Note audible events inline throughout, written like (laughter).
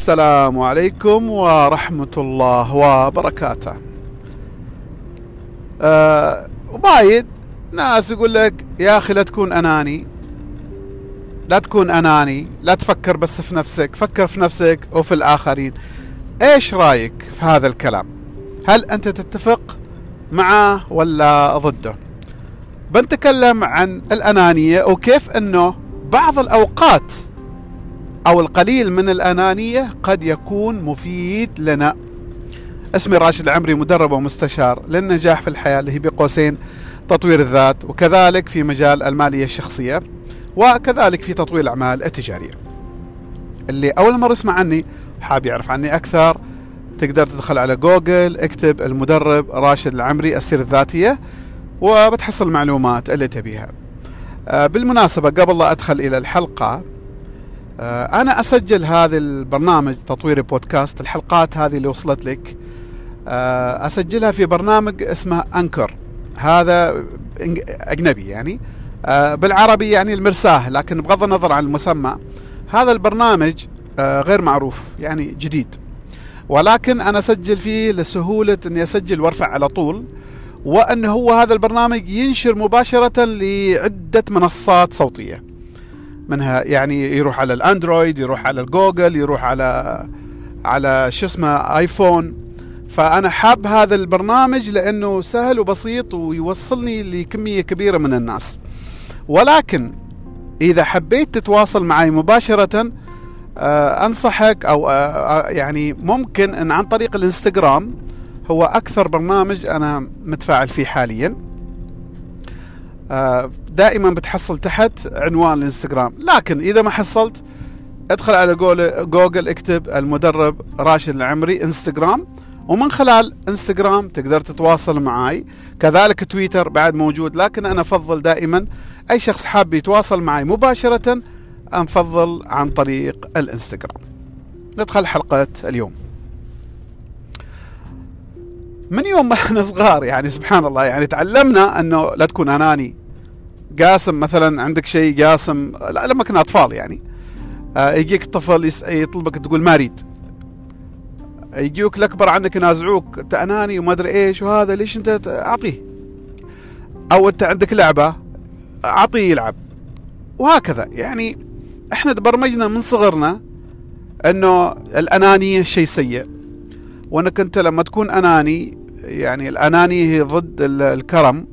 السلام عليكم ورحمة الله وبركاته. أه وايد ناس يقول لك يا أخي لا تكون أناني. لا تكون أناني لا تفكر بس في نفسك فكر في نفسك وفي الآخرين. إيش رأيك في هذا الكلام؟ هل أنت تتفق معه ولا ضده؟ بنتكلم عن الأنانية وكيف أنه بعض الأوقات أو القليل من الأنانية قد يكون مفيد لنا. اسمي راشد العمري مدرب ومستشار للنجاح في الحياة اللي هي بقوسين تطوير الذات وكذلك في مجال المالية الشخصية وكذلك في تطوير الأعمال التجارية. اللي أول مرة يسمع عني حاب يعرف عني أكثر تقدر تدخل على جوجل اكتب المدرب راشد العمري السيرة الذاتية وبتحصل المعلومات اللي تبيها. آه، بالمناسبة قبل لا أدخل إلى الحلقة أنا أسجل هذا البرنامج تطوير بودكاست الحلقات هذه اللي وصلت لك. آه، أسجلها في برنامج اسمه أنكر. هذا أجنبي يعني. بالعربي يعني المرساه لكن بغض النظر عن المسمى. هذا البرنامج غير معروف يعني جديد. ولكن أنا أسجل فيه لسهولة أني أسجل وأرفع على طول. وأن هو هذا البرنامج ينشر مباشرة لعدة منصات صوتية. منها يعني يروح على الأندرويد يروح على الجوجل يروح على على شو اسمه آيفون. فأنا حاب هذا البرنامج لأنه سهل وبسيط ويوصلني لكمية كبيرة من الناس. ولكن إذا حبيت تتواصل معي مباشرة آه أنصحك أو آه, آه، يعني ممكن إن عن طريق الإنستغرام هو أكثر برنامج أنا متفاعل فيه حاليا. دائما بتحصل تحت عنوان الانستغرام. لكن إذا ما حصلت ادخل على جوجل اكتب المدرب راشد العمري انستغرام ومن خلال انستغرام تقدر تتواصل معي كذلك تويتر بعد موجود لكن أنا أفضل دائما أي شخص حاب يتواصل معي مباشرة أنفضل عن طريق الانستغرام. ندخل حلقة اليوم. من يوم ما (laughs) إحنا صغار يعني سبحان الله يعني تعلمنا أنه لا تكون أناني. قاسم مثلا عندك شيء قاسم؟ لا لما كنا أطفال يعني. آه يجيك طفل يطلبك تقول ما أريد. يجيوك الأكبر عنك ينازعوك أناني وما أدري إيش وهذا ليش أنت أعطيه. أو أنت عندك لعبة أعطيه يلعب. وهكذا. يعني إحنا تبرمجنا من صغرنا إنه الأنانية شيء سيء. وأنك أنت لما تكون أناني يعني الأنانية هي ضد الكرم.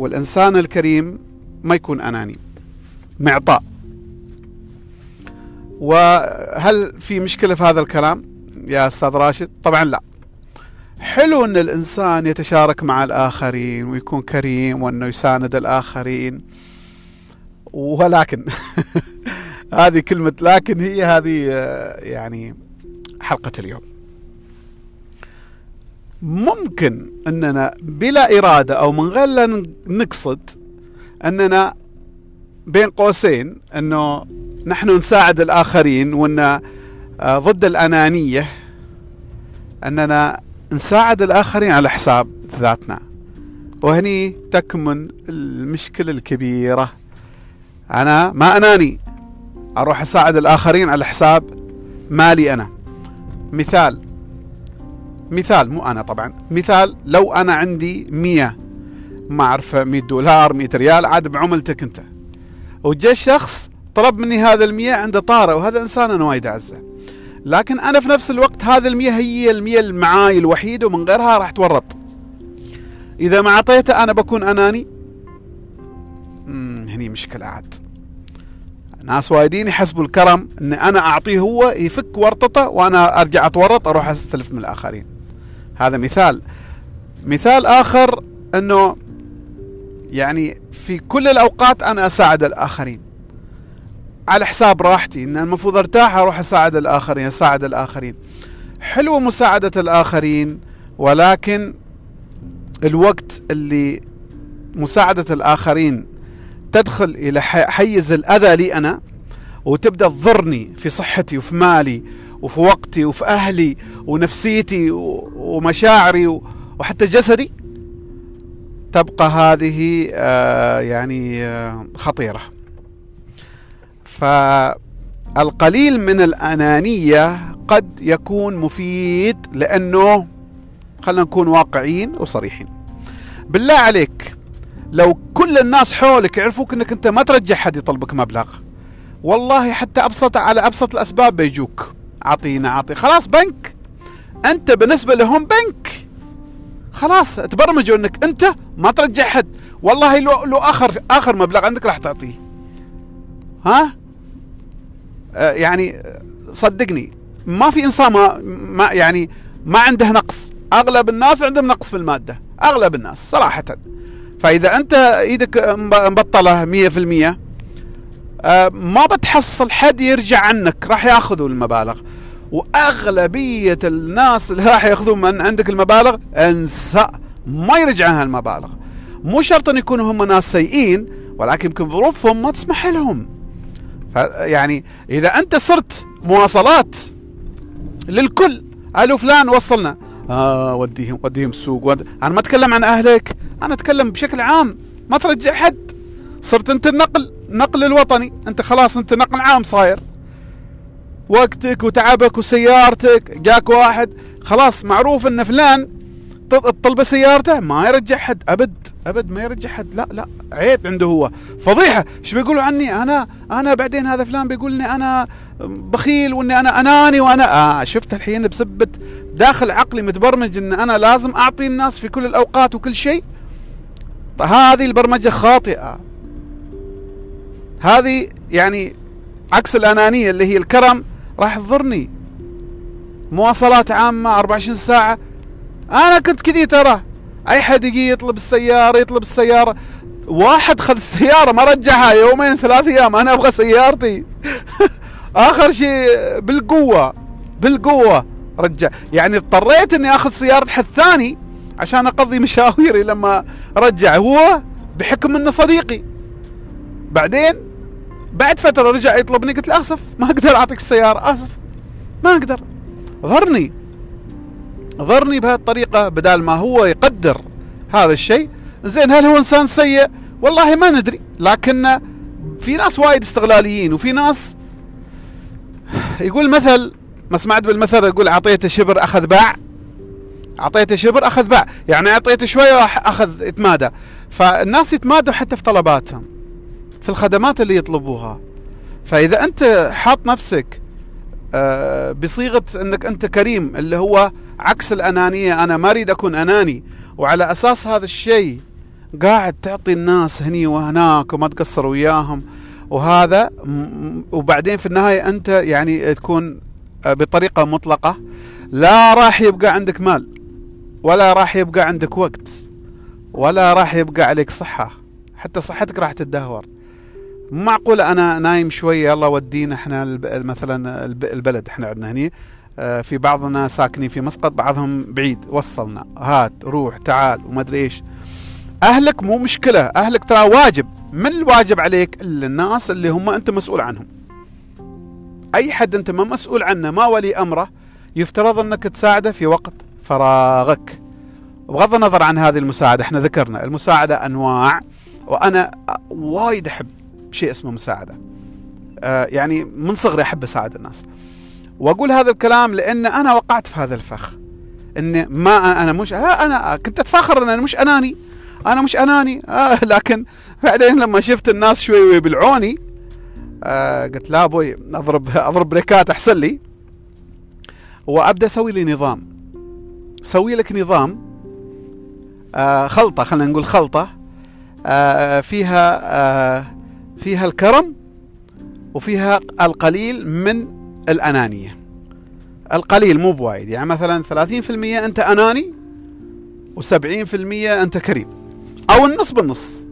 والإنسان الكريم ما يكون أناني معطاء. وهل في مشكلة في هذا الكلام يا أستاذ راشد؟ طبعا لا. حلو أن الإنسان يتشارك مع الآخرين ويكون كريم وأنه يساند الآخرين ولكن (laughs) هذه كلمة لكن هي هذه يعني حلقة اليوم. ممكن أننا بلا إرادة أو من غير لا نقصد أننا بين قوسين أنه نحن نساعد الآخرين وأن آه، ضد الأنانية أننا نساعد الآخرين على حساب ذاتنا. وهني تكمن المشكلة الكبيرة. أنا ما أناني. أروح أساعد الآخرين على حساب مالي أنا. مثال مثال مو أنا طبعا مثال لو أنا عندي مية ما أعرف 100 دولار 100 ريال عاد بعملتك أنت. وجاء شخص طلب مني هذا المية عنده طارة وهذا إنسان أنا وايد أعزه. لكن أنا في نفس الوقت هذا المية هي المية المعاي الوحيدة ومن غيرها راح تورط إذا ما أعطيته أنا بكون أناني. هني مشكلة عاد. ناس وايدين يحسبوا الكرم إن أنا أعطيه هو يفك ورطته وأنا أرجع أتورط أروح أستلف من الآخرين. هذا مثال. مثال آخر أنه يعني في كل الأوقات أنا أساعد الآخرين. على حساب راحتي إن المفروض أرتاح أروح أساعد الآخرين أساعد الآخرين. حلوة مساعدة الآخرين ولكن الوقت اللي مساعدة الآخرين تدخل إلى حيز الأذى لي أنا وتبدأ تضرني في صحتي وفي مالي وفي وقتي وفي أهلي ونفسيتي ومشاعري وحتى جسدي تبقى هذه آه، يعني آه، خطيرة. ف القليل من الأنانية قد يكون مفيد لأنه خلينا نكون واقعيين وصريحين. بالله عليك لو كل الناس حولك يعرفوك إنك أنت ما ترجع حد يطلبك مبلغ والله حتى أبسط على أبسط الأسباب بيجوك. اعطينا اعطي خلاص بنك. أنت بالنسبة لهم بنك. خلاص تبرمجوا إنك أنت ما ترجع حد. والله لو لو آخر آخر مبلغ عندك راح تعطيه. ها؟ آه يعني صدقني ما في إنسان ما, ما يعني ما عنده نقص. أغلب الناس عندهم نقص في المادة أغلب الناس صراحة. فإذا أنت إيدك مبطلة 100% آه ما بتحصل حد يرجع عنك راح ياخذوا المبالغ. وأغلبية الناس اللي راح ياخذون من عندك المبالغ انسى ما يرجع عنها المبالغ مو شرط إن يكونوا هم ناس سيئين ولكن يمكن ظروفهم ما تسمح لهم. يعني إذا أنت صرت مواصلات للكل قالوا فلان وصلنا. آه وديهم وديهم السوق ود... أنا ما أتكلم عن أهلك أنا أتكلم بشكل عام ما ترجع حد. صرت أنت النقل. نقل الوطني. انت خلاص انت نقل عام صاير. وقتك وتعبك وسيارتك جاك واحد. خلاص معروف ان فلان طلب سيارته ما يرجع حد أبد أبد ما يرجع حد. لا لا عيب عنده هو. فضيحة إيش بيقولوا عني؟ أنا أنا بعدين هذا فلان بيقول لي أنا بخيل وإني أنا أناني وأنا آه شفت الحين بسبة داخل عقلي متبرمج إن أنا لازم أعطي الناس في كل الأوقات وكل شيء. هذه البرمجة خاطئة. هذه يعني عكس الأنانية اللي هي الكرم راح تضرني. مواصلات عامة 24 ساعة. أنا كنت كذي ترى. أي حد يجي يطلب السيارة يطلب السيارة. واحد خذ السيارة ما رجعها يومين ثلاث أيام. أنا أبغى سيارتي. (laughs) آخر شيء بالقوة بالقوة رجع. يعني اضطريت إني آخذ سيارة حد ثاني عشان أقضي مشاويري لما رجع. هو بحكم إنه صديقي. بعدين بعد فترة رجع يطلبني قلت له آسف ما أقدر أعطيك السيارة آسف ما أقدر. ضرني ضرني بهالطريقة بدال ما هو يقدر هذا الشيء. زين هل هو إنسان سيء؟ والله ما ندري لكن في ناس وايد استغلاليين وفي ناس يقول مثل ما سمعت بالمثل يقول أعطيته شبر أخذ باع. أعطيته شبر أخذ باع يعني أعطيته شوية راح أخذ يتمادى فالناس يتمادوا حتى في طلباتهم. في الخدمات اللي يطلبوها. فإذا أنت حاط نفسك آه، بصيغة إنك أنت كريم اللي هو عكس الأنانية أنا ما أريد أكون أناني. وعلى أساس هذا الشيء قاعد تعطي الناس هني وهناك وما تقصر وياهم. وهذا وبعدين في النهاية أنت يعني تكون آه، بطريقة مطلقة. لا راح يبقى عندك مال ولا راح يبقى عندك وقت ولا راح يبقى عليك صحة. حتى صحتك راح تتدهور. معقول أنا نايم شوية يلا ودينا إحنا مثلا البلد إحنا عندنا هني. آه، في بعضنا ساكنين في مسقط بعضهم بعيد وصلنا. هات روح تعال وما أدري إيش. أهلك مو مشكلة أهلك ترى واجب. من الواجب عليك؟ إلا الناس اللي هم أنت مسؤول عنهم. أي حد أنت ما مسؤول عنه ما ولي أمره يفترض أنك تساعده في وقت فراغك. بغض النظر عن هذه المساعدة إحنا ذكرنا. المساعدة أنواع وأنا وايد أحب شيء اسمه مساعدة. آه يعني من صغري أحب أساعد الناس. وأقول هذا الكلام لأن أنا وقعت في هذا الفخ. إن ما أنا مش أنا كنت أتفاخر إن أنا مش أناني. أنا مش أناني. آه (laughs) لكن بعدين لما شفت الناس شوي ويبلعوني آه قلت لا أبوي أضرب أضرب بريكات أحسن لي. وأبدأ أسوي لي نظام. أسوي لك نظام آه خلطة خلينا نقول خلطة آه فيها آه فيها الكرم وفيها القليل من الأنانية. القليل مو بوايد يعني مثلا 30% أنت أناني و70% أنت كريم أو النص بالنص.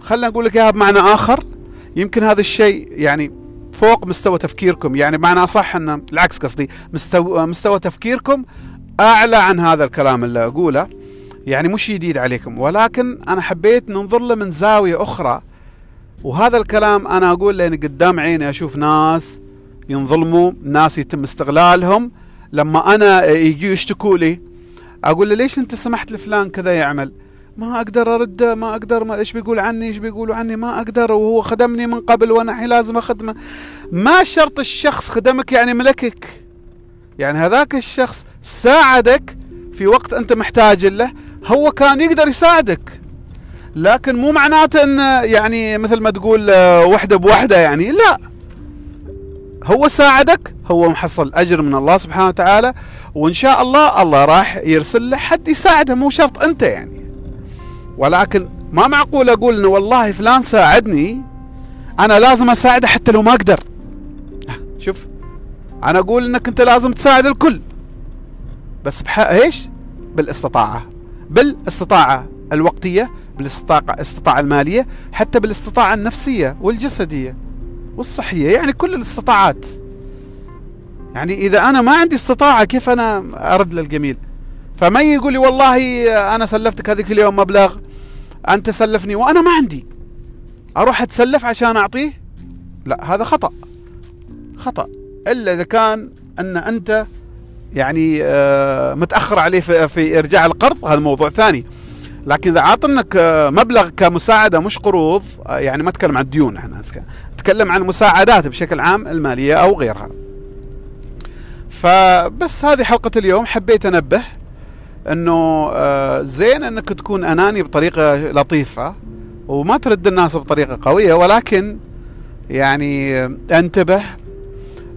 خلينا نقول لك إياها بمعنى آخر يمكن هذا الشيء يعني فوق مستوى تفكيركم يعني بمعنى أصح أن العكس قصدي مستوى مستوى تفكيركم أعلى عن هذا الكلام اللي أقوله يعني مش جديد عليكم ولكن أنا حبيت ننظر له من زاوية أخرى. وهذا الكلام أنا أقول لأن قدام عيني أشوف ناس ينظلموا ناس يتم استغلالهم. لما أنا يجي يشتكوا لي أقول له ليش أنت سمحت لفلان كذا يعمل؟ ما أقدر أرد ما أقدر ما إيش بيقول عني؟ إيش بيقولوا عني؟ ما أقدر وهو خدمني من قبل وأنا الحين لازم أخدمه. ما شرط الشخص خدمك يعني ملكك. يعني هذاك الشخص ساعدك في وقت أنت محتاج له هو كان يقدر يساعدك. لكن مو معناته إن يعني مثل ما تقول آه، وحدة بوحدة يعني. لا. هو ساعدك هو محصل أجر من الله سبحانه وتعالى وإن شاء الله الله راح يرسل له حد يساعده مو شرط أنت يعني. ولكن ما معقول أقول إنه والله فلان ساعدني أنا لازم أساعده حتى لو ما أقدر شوف أنا أقول إنك أنت لازم تساعد الكل. بس بح... إيش؟ بالإستطاعة. بالإستطاعة الوقتية بالاستطاعه الاستطاعة المالية حتى بالاستطاعة النفسية والجسدية والصحية يعني كل الاستطاعات. يعني إذا أنا ما عندي استطاعة كيف أنا أرد للجميل؟ فما يقول لي والله أنا سلفتك هذيك اليوم مبلغ أنت سلفني وأنا ما عندي. أروح أتسلف عشان أعطيه؟ لا هذا خطأ. خطأ. إلا إذا كان أن أنت يعني آه، متأخر عليه في إرجاع القرض هذا موضوع ثاني. لكن إذا عاطنك آه، مبلغ كمساعدة مش قروض آه، يعني ما اتكلم عن الديون إحنا نتكلم عن المساعدات بشكل عام المالية أو غيرها. فبس هذه حلقة اليوم. حبيت أنبه إنه زين إنك تكون أناني بطريقة لطيفة وما ترد الناس بطريقة قوية ولكن يعني انتبه.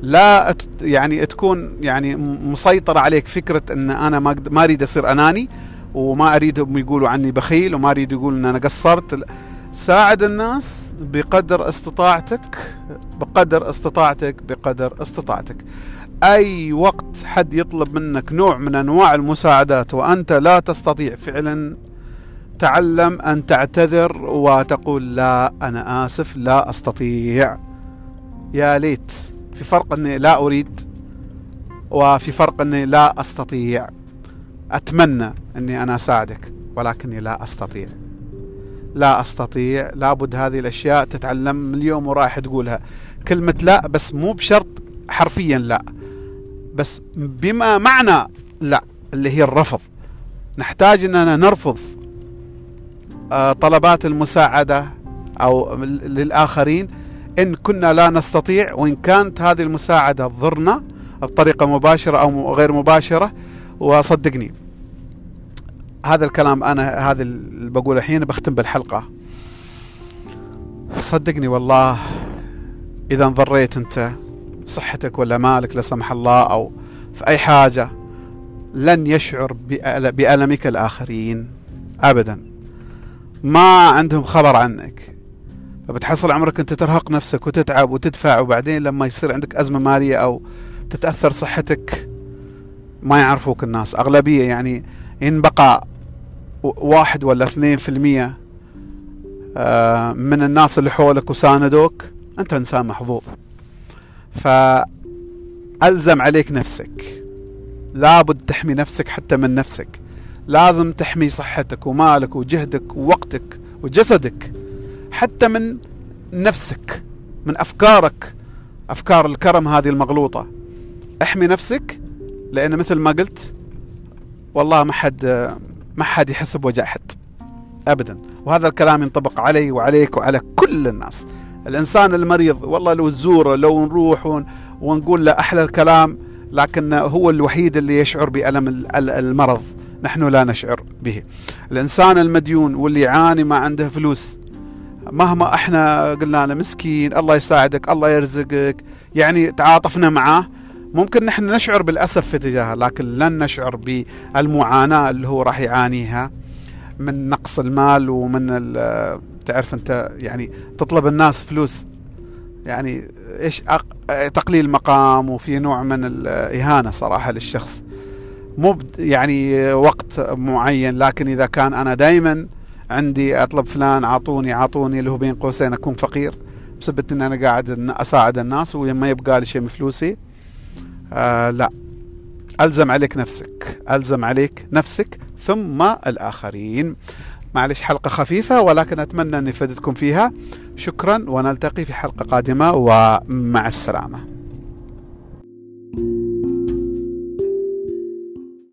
لا يعني تكون يعني مسيطرة عليك فكرة إن أنا ما أريد أصير أناني. وما اريدهم يقولوا عني بخيل وما أريد يقولوا إن أنا قصرت. ساعد الناس بقدر استطاعتك بقدر استطاعتك بقدر استطاعتك. أي وقت حد يطلب منك نوع من أنواع المساعدات وأنت لا تستطيع فعلا تعلم أن تعتذر وتقول لا أنا آسف لا أستطيع. يا ليت. في فرق إني لا أريد وفي فرق إني لا أستطيع. أتمنى أني أنا أساعدك ولكني لا أستطيع. لا أستطيع لابد هذه الأشياء تتعلم من اليوم ورايح تقولها. كلمة لا بس مو بشرط حرفيا لا بس بما معنى لا اللي هي الرفض. نحتاج إننا نرفض آه، طلبات المساعدة أو للآخرين. إن كنا لا نستطيع وإن كانت هذه المساعدة تضرنا بطريقة مباشرة أو غير مباشرة وصدقني هذا الكلام أنا هذا اللي بقوله الحين بختم بالحلقة. صدقني والله إذا انضريت أنت بصحتك ولا مالك لا سمح الله أو في أي حاجة لن يشعر بألمك الآخرين أبدا. ما عندهم خبر عنك. فبتحصل عمرك أنت ترهق نفسك وتتعب وتدفع وبعدين لما يصير عندك أزمة مالية أو تتأثر صحتك ما يعرفوك الناس. أغلبية يعني إن بقى واحد ولا اثنين في المية آه، من الناس اللي حولك وساندوك أنت إنسان محظوظ. فألزم عليك نفسك. لابد تحمي نفسك حتى من نفسك. لازم تحمي صحتك ومالك وجهدك ووقتك وجسدك حتى من نفسك من أفكارك. أفكار الكرم هذه المغلوطة. احمي نفسك لأن مثل ما قلت والله ما حد ما حد يحس بوجع حد. ابدا. وهذا الكلام ينطبق علي وعليك وعلى كل الناس. الإنسان المريض والله لو تزوره لو نروح ونقول له أحلى الكلام لكن هو الوحيد اللي يشعر بألم المرض. نحن لا نشعر به. الإنسان المديون واللي يعاني ما عنده فلوس مهما إحنا قلنا له مسكين الله يساعدك الله يرزقك يعني تعاطفنا معاه ممكن نحن نشعر بالأسف في تجاهه لكن لن نشعر بالمعاناة اللي هو راح يعانيها من نقص المال ومن تعرف أنت يعني تطلب الناس فلوس. يعني إيش تقليل مقام وفي نوع من الإهانة صراحة للشخص. مو يعني وقت معين لكن إذا كان أنا دائما عندي أطلب فلان أعطوني أعطوني اللي هو بين قوسين أكون فقير بسبب ان أنا قاعد أساعد الناس وما يبقى لي شيء من فلوسي. آه لا. ألزم عليك نفسك. ألزم عليك نفسك ثم الآخرين. معلش حلقة خفيفة ولكن أتمنى اني فدتكم فيها. شكرا ونلتقي في حلقة قادمة ومع السلامة.